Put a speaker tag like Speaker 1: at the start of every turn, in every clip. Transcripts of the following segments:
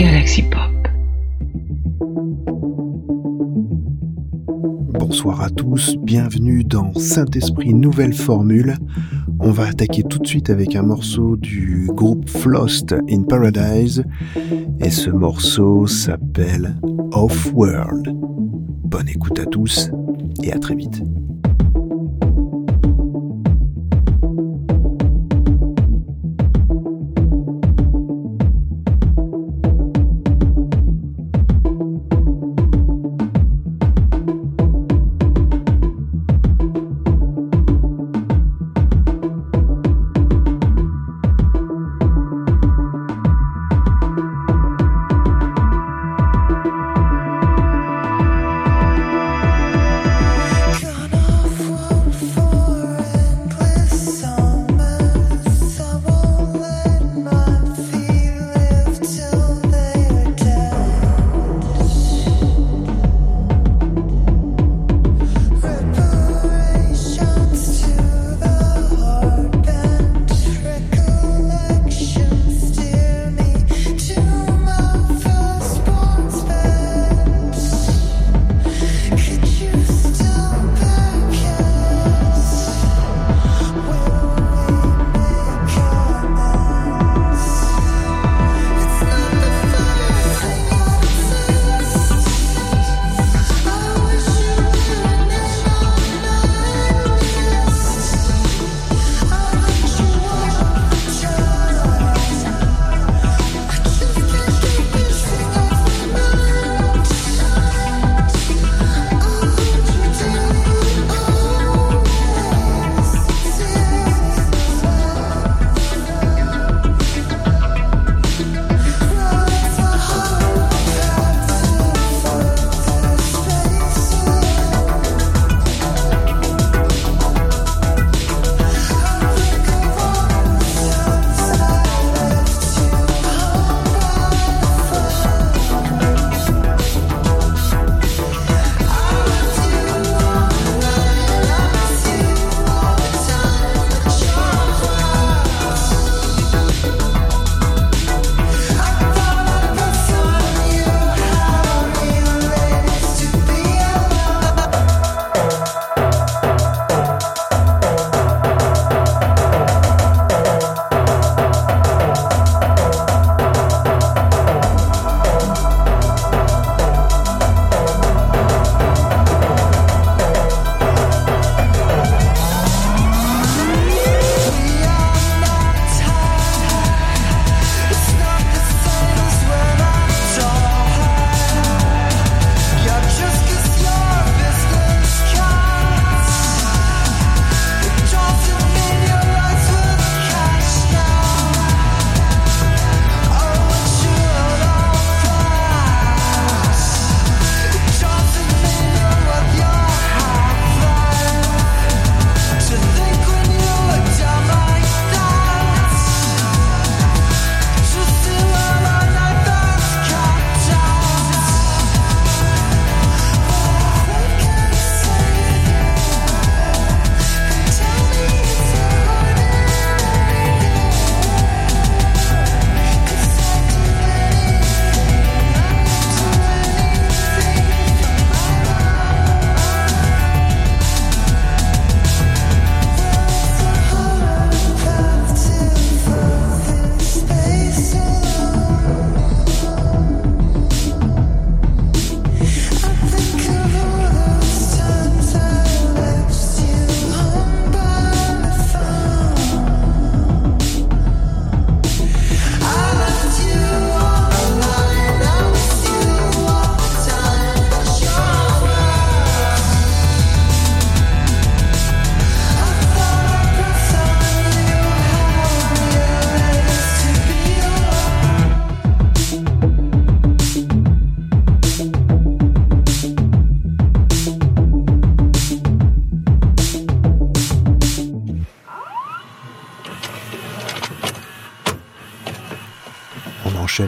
Speaker 1: Galaxy Pop.
Speaker 2: Bonsoir à tous, bienvenue dans Saint-Esprit Nouvelle Formule. On va attaquer tout de suite avec un morceau du groupe Flost in Paradise et ce morceau s'appelle Off World. Bonne écoute à tous et à très vite.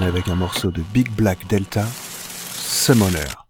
Speaker 2: Avec un morceau de Big Black Delta, Summoner.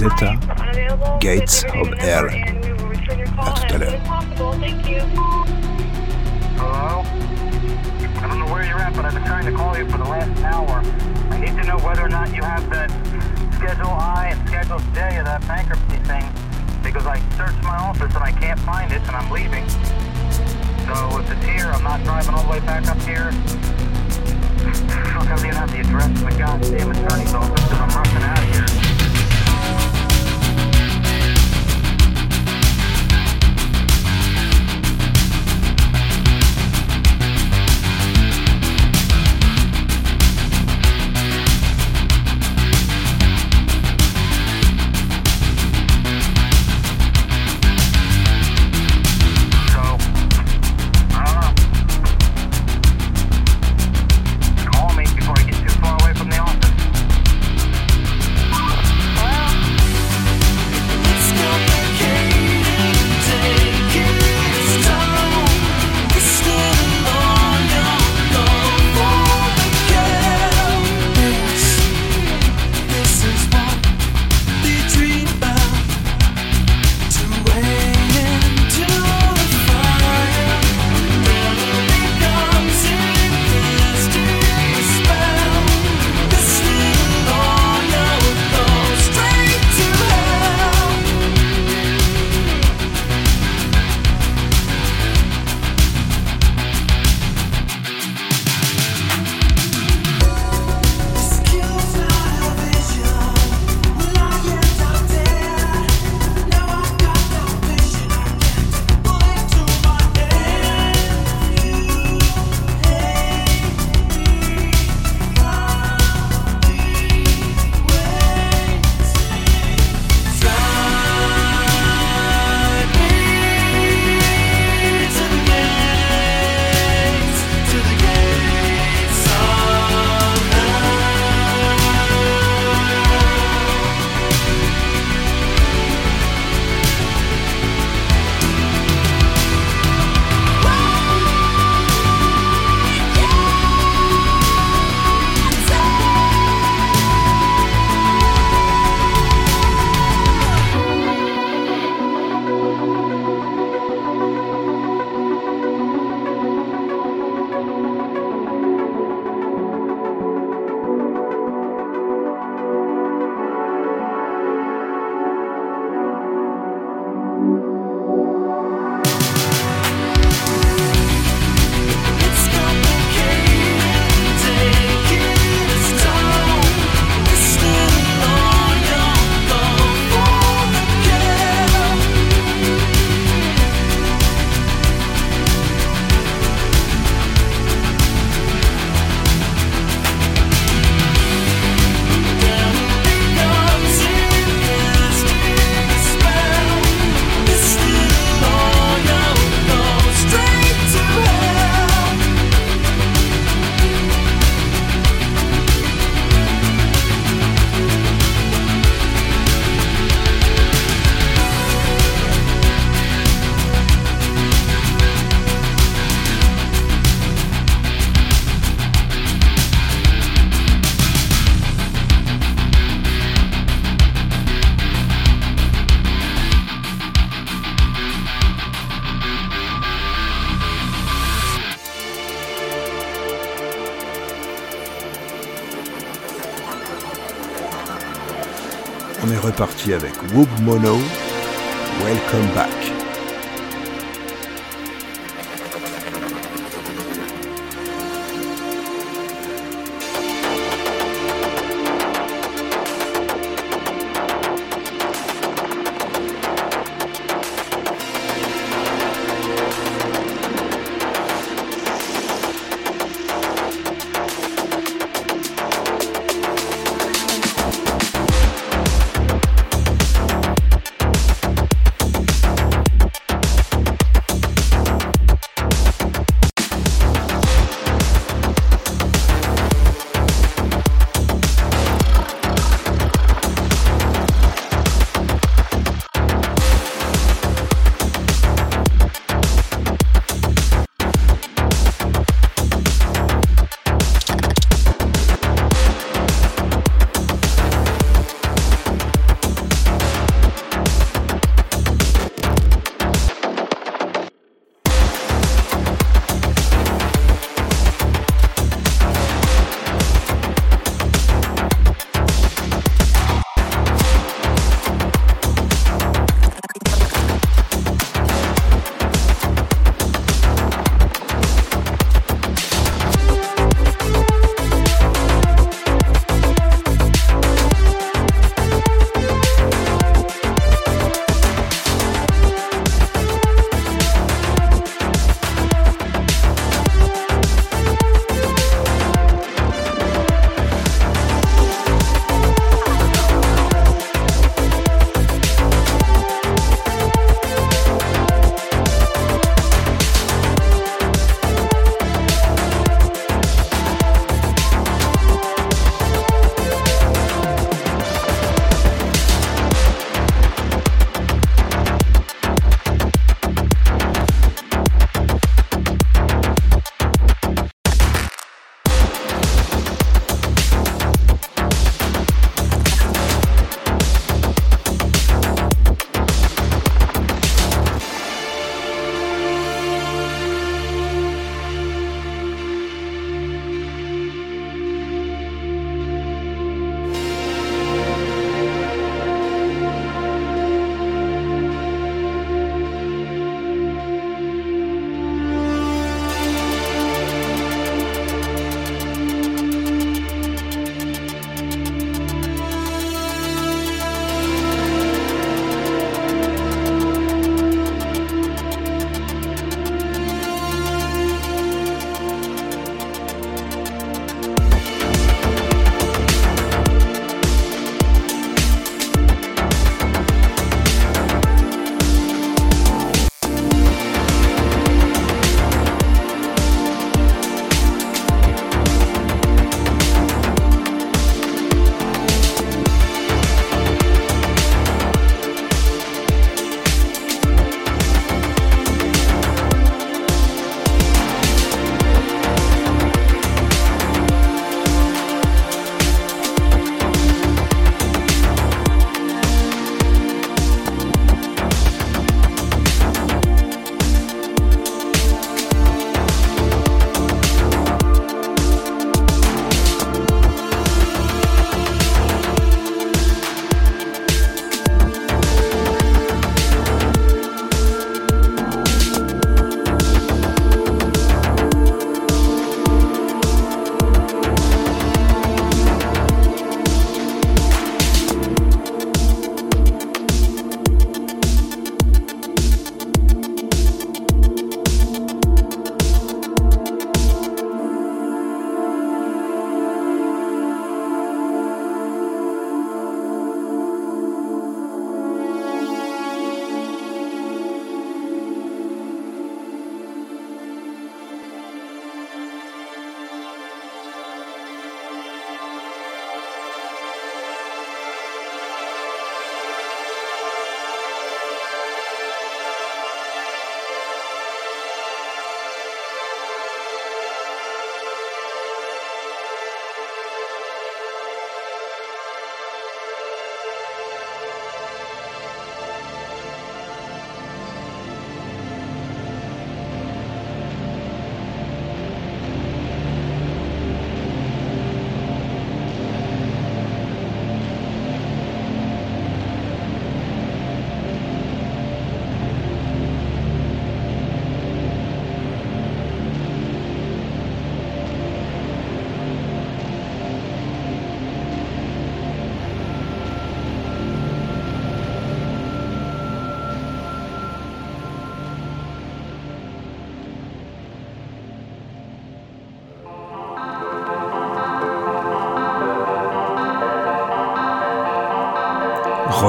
Speaker 2: Zeta, Gates of Hell. À tout à l'heure.
Speaker 3: I don't know where you're at, but I've been trying to call you for the last hour. I need to know whether or not you have that Schedule I and Schedule of that bankruptcy thing because I searched my office and I can't find it and I'm leaving. So if it's here, I'm not driving all the way back up here. I don't even have the address of the goddamn attorney's office because I'm rushing out of here.
Speaker 2: Parti avec Whoop Mono, Welcome Back.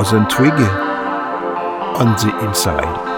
Speaker 2: Frozen Twig, On the Inside.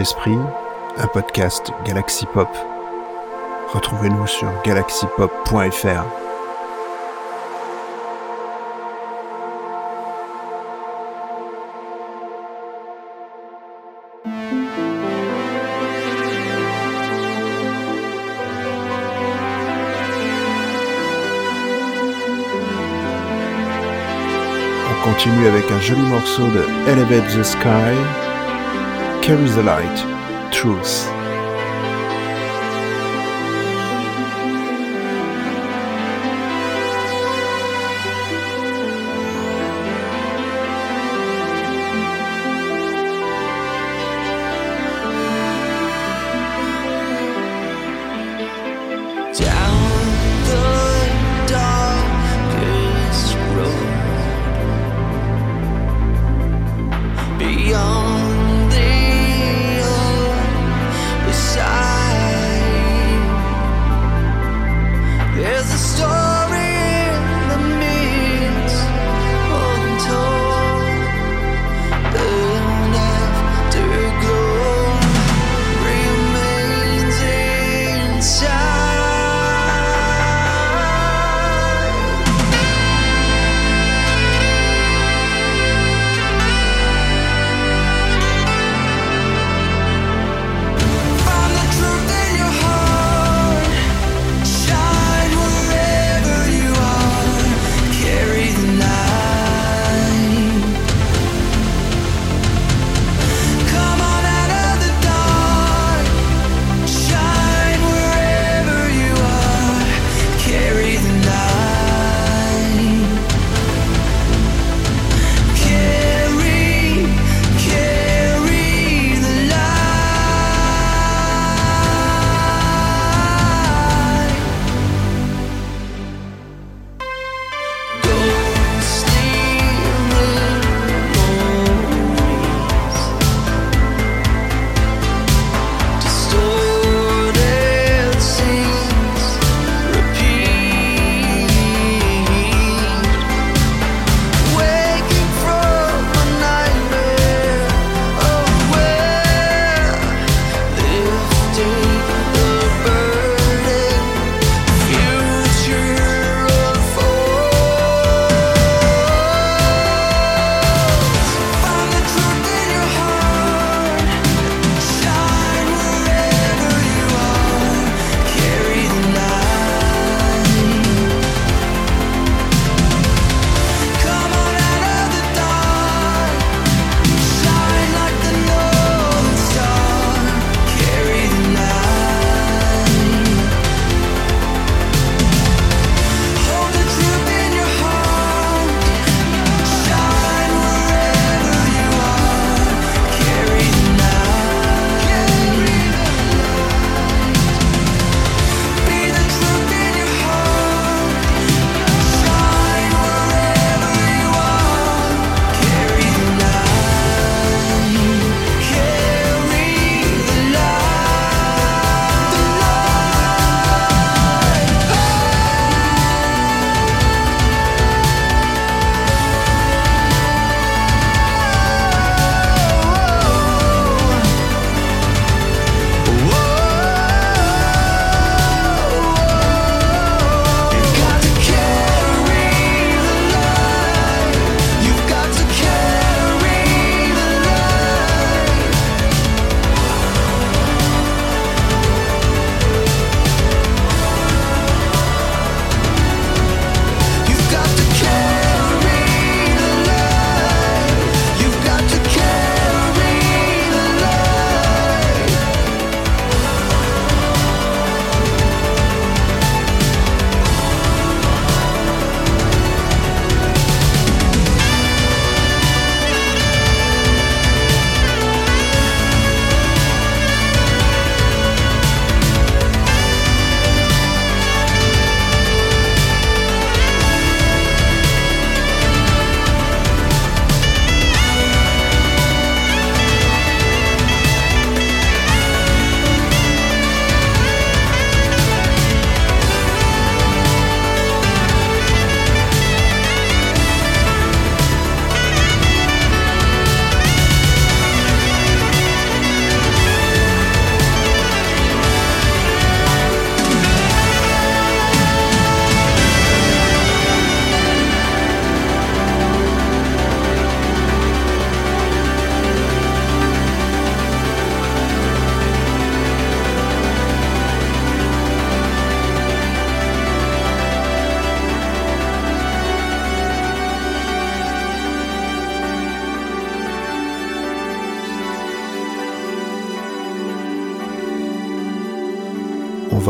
Speaker 2: Un podcast Galaxy Pop. Retrouvez-nous sur galaxypop.fr. On continue avec un joli morceau de Elevate the Sky carries the light, truth.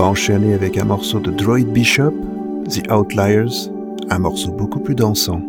Speaker 2: Enchaîner avec un morceau de Droid Bishop, The Outliers, un morceau beaucoup plus dansant.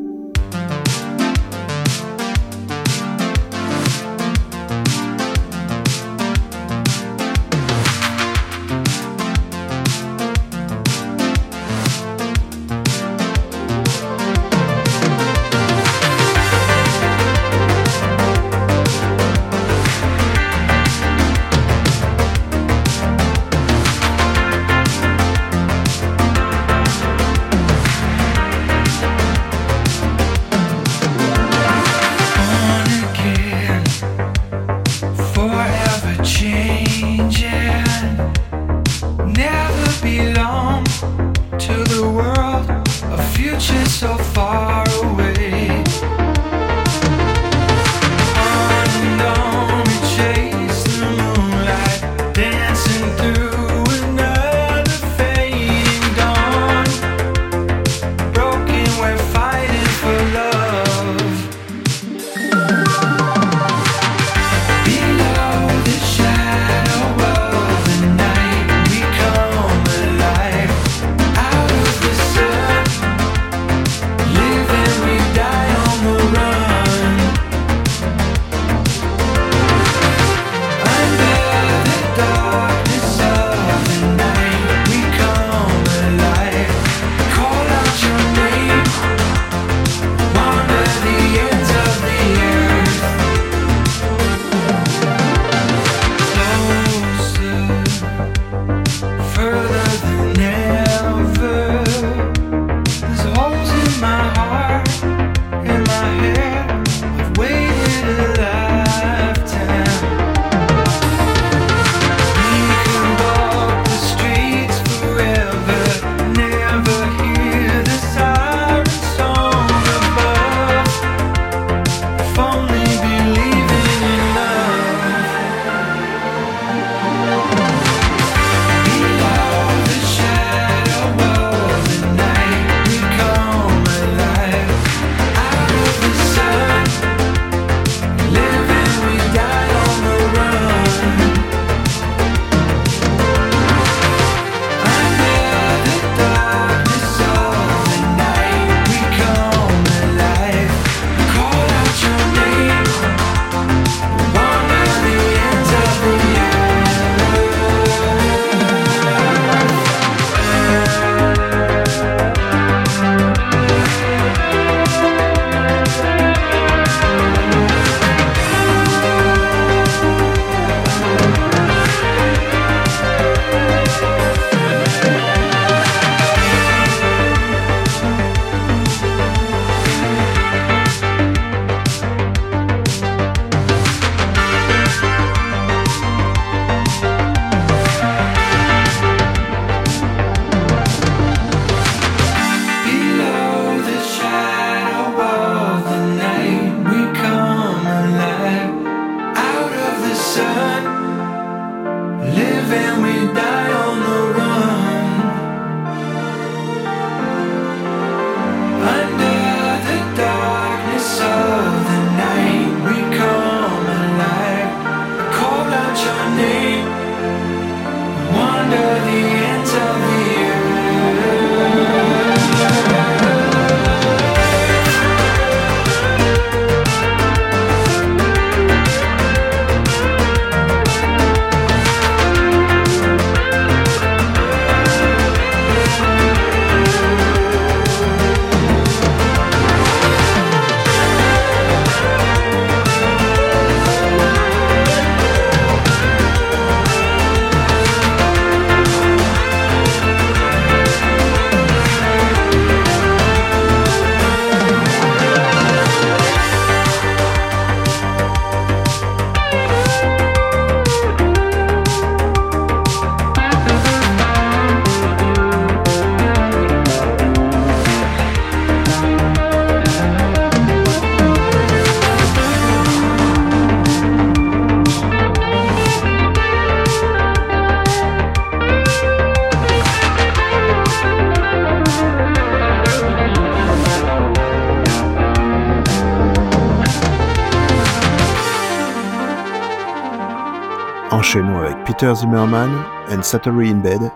Speaker 2: Peter Zimmerman and Saturday in Bed,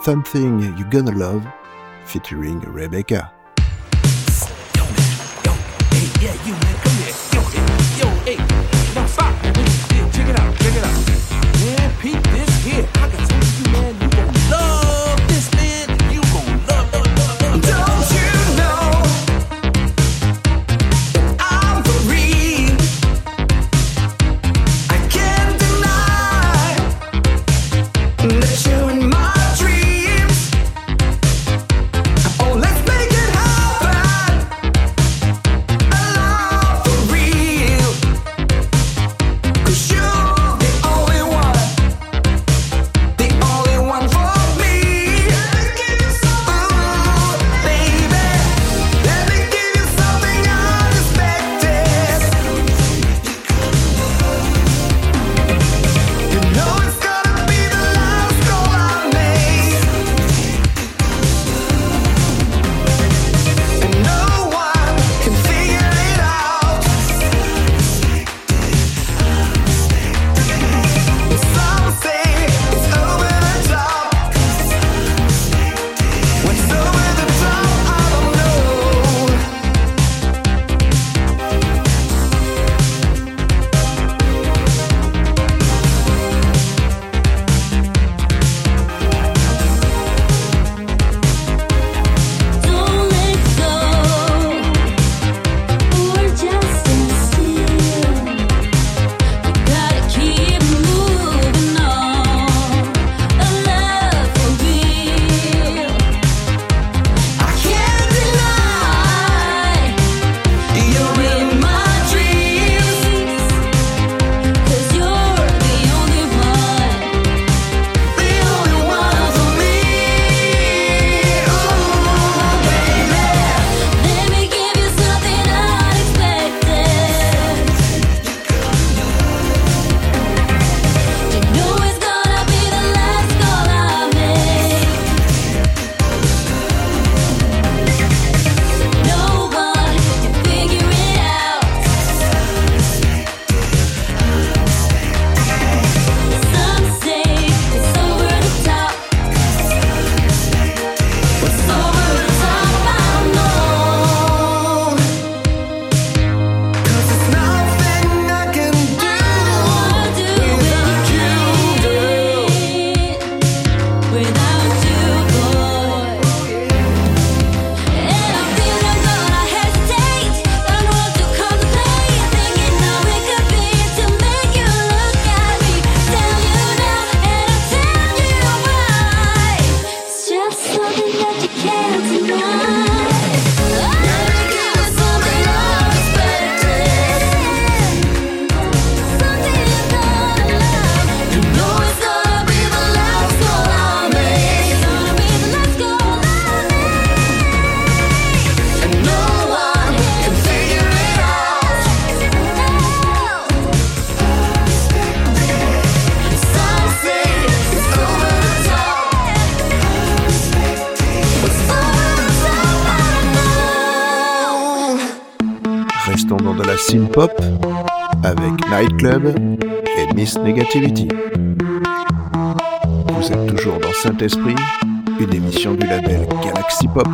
Speaker 2: Something you're Gonna Love, featuring Rebecca. Check it out, check it out. Man, peep this here. I got something you, man. Pop avec Nightclub et Miss Negativity. Vous êtes toujours dans Saint-Esprit, une émission du label Galaxy Pop.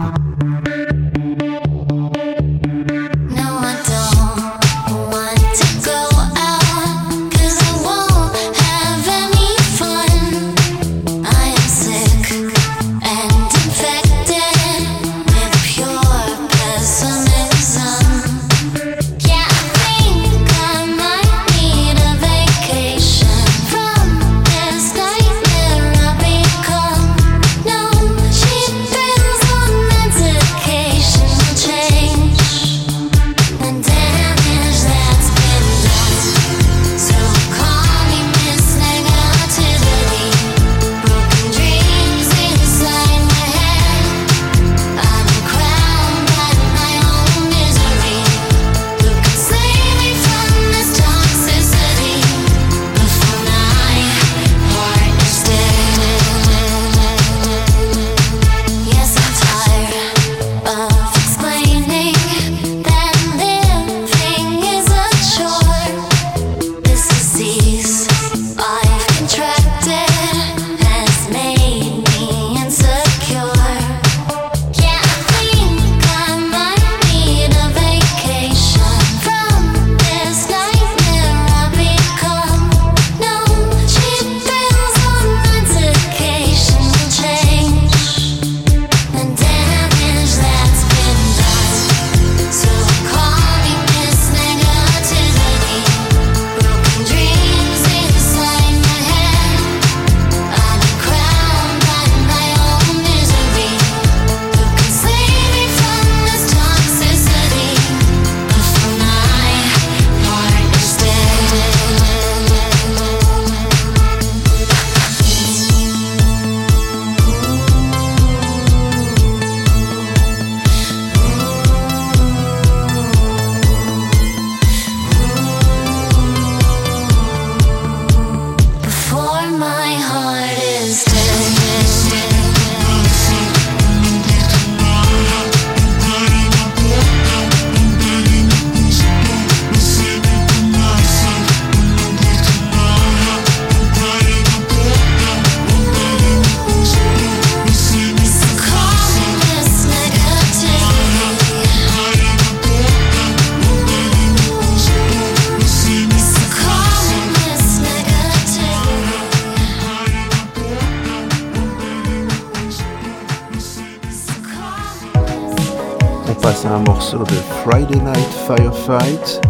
Speaker 2: Firefight,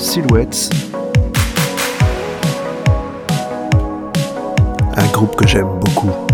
Speaker 2: Silhouettes. Un groupe que j'aime beaucoup.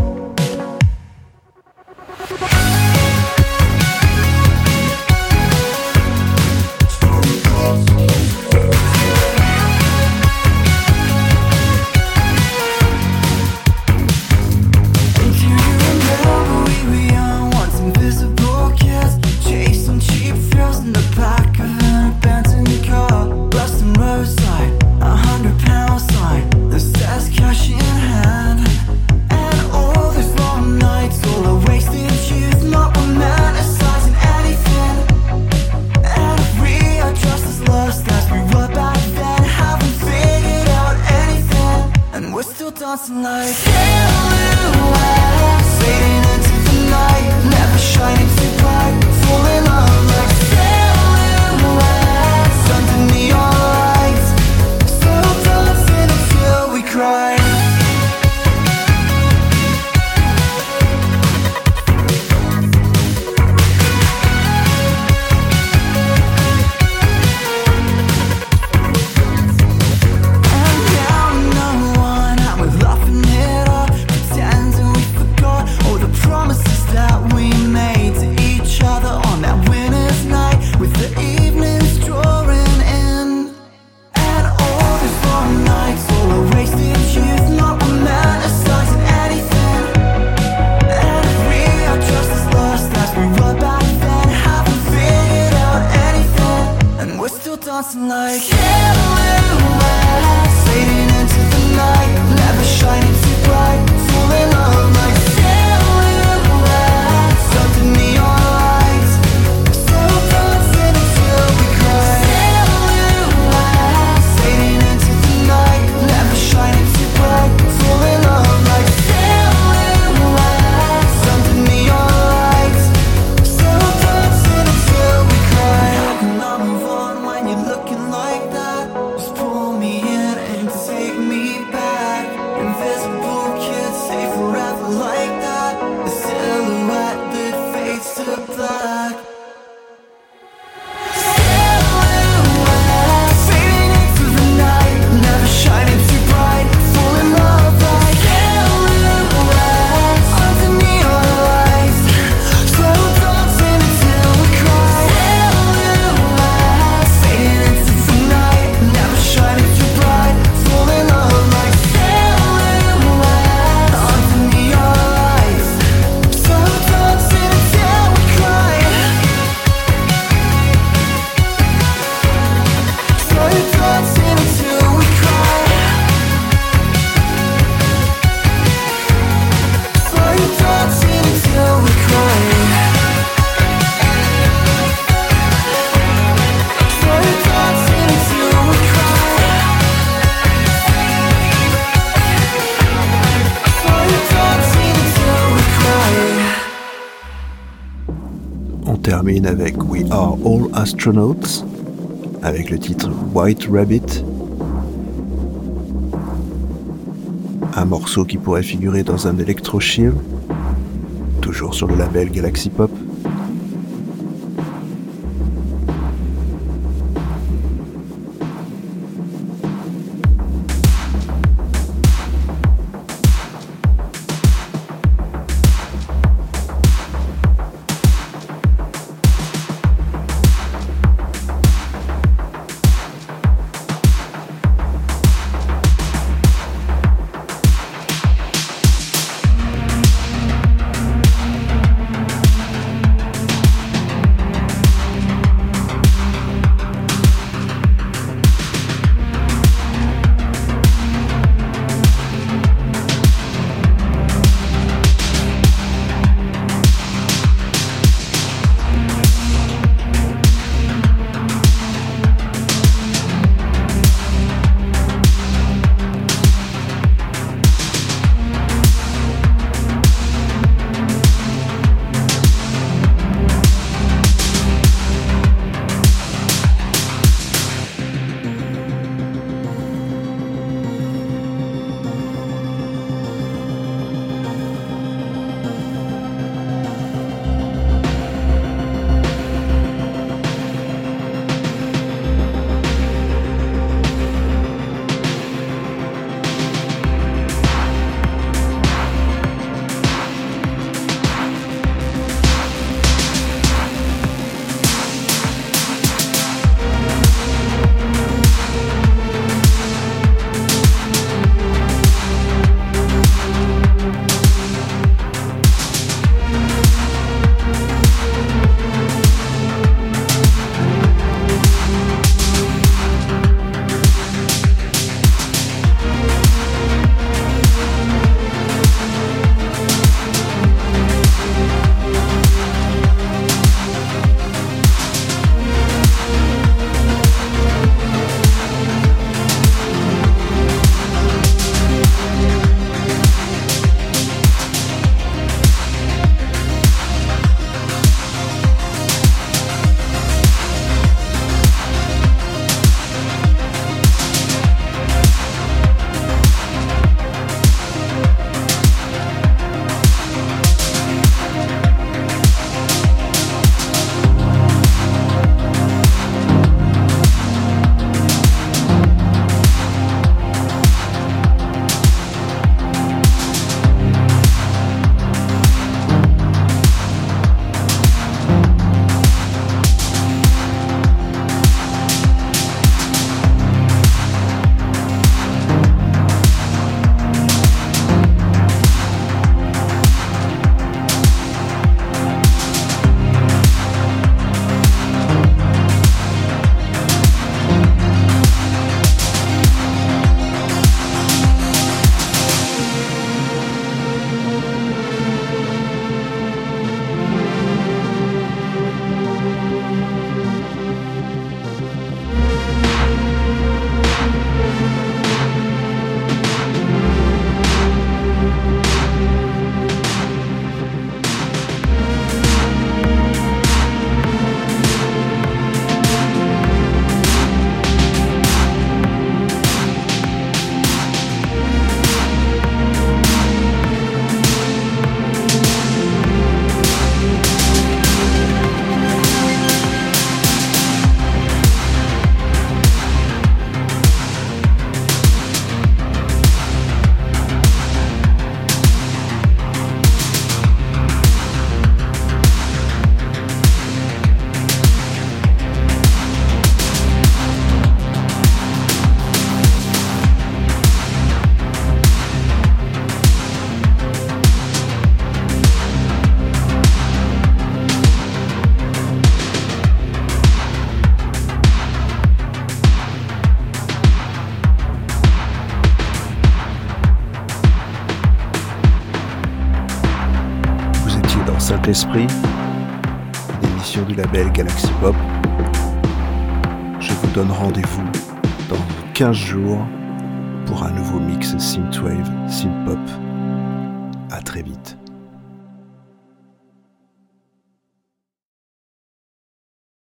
Speaker 2: Avec le titre White Rabbit. Un morceau qui pourrait figurer dans un Electro toujours sur le label Galaxy Pop.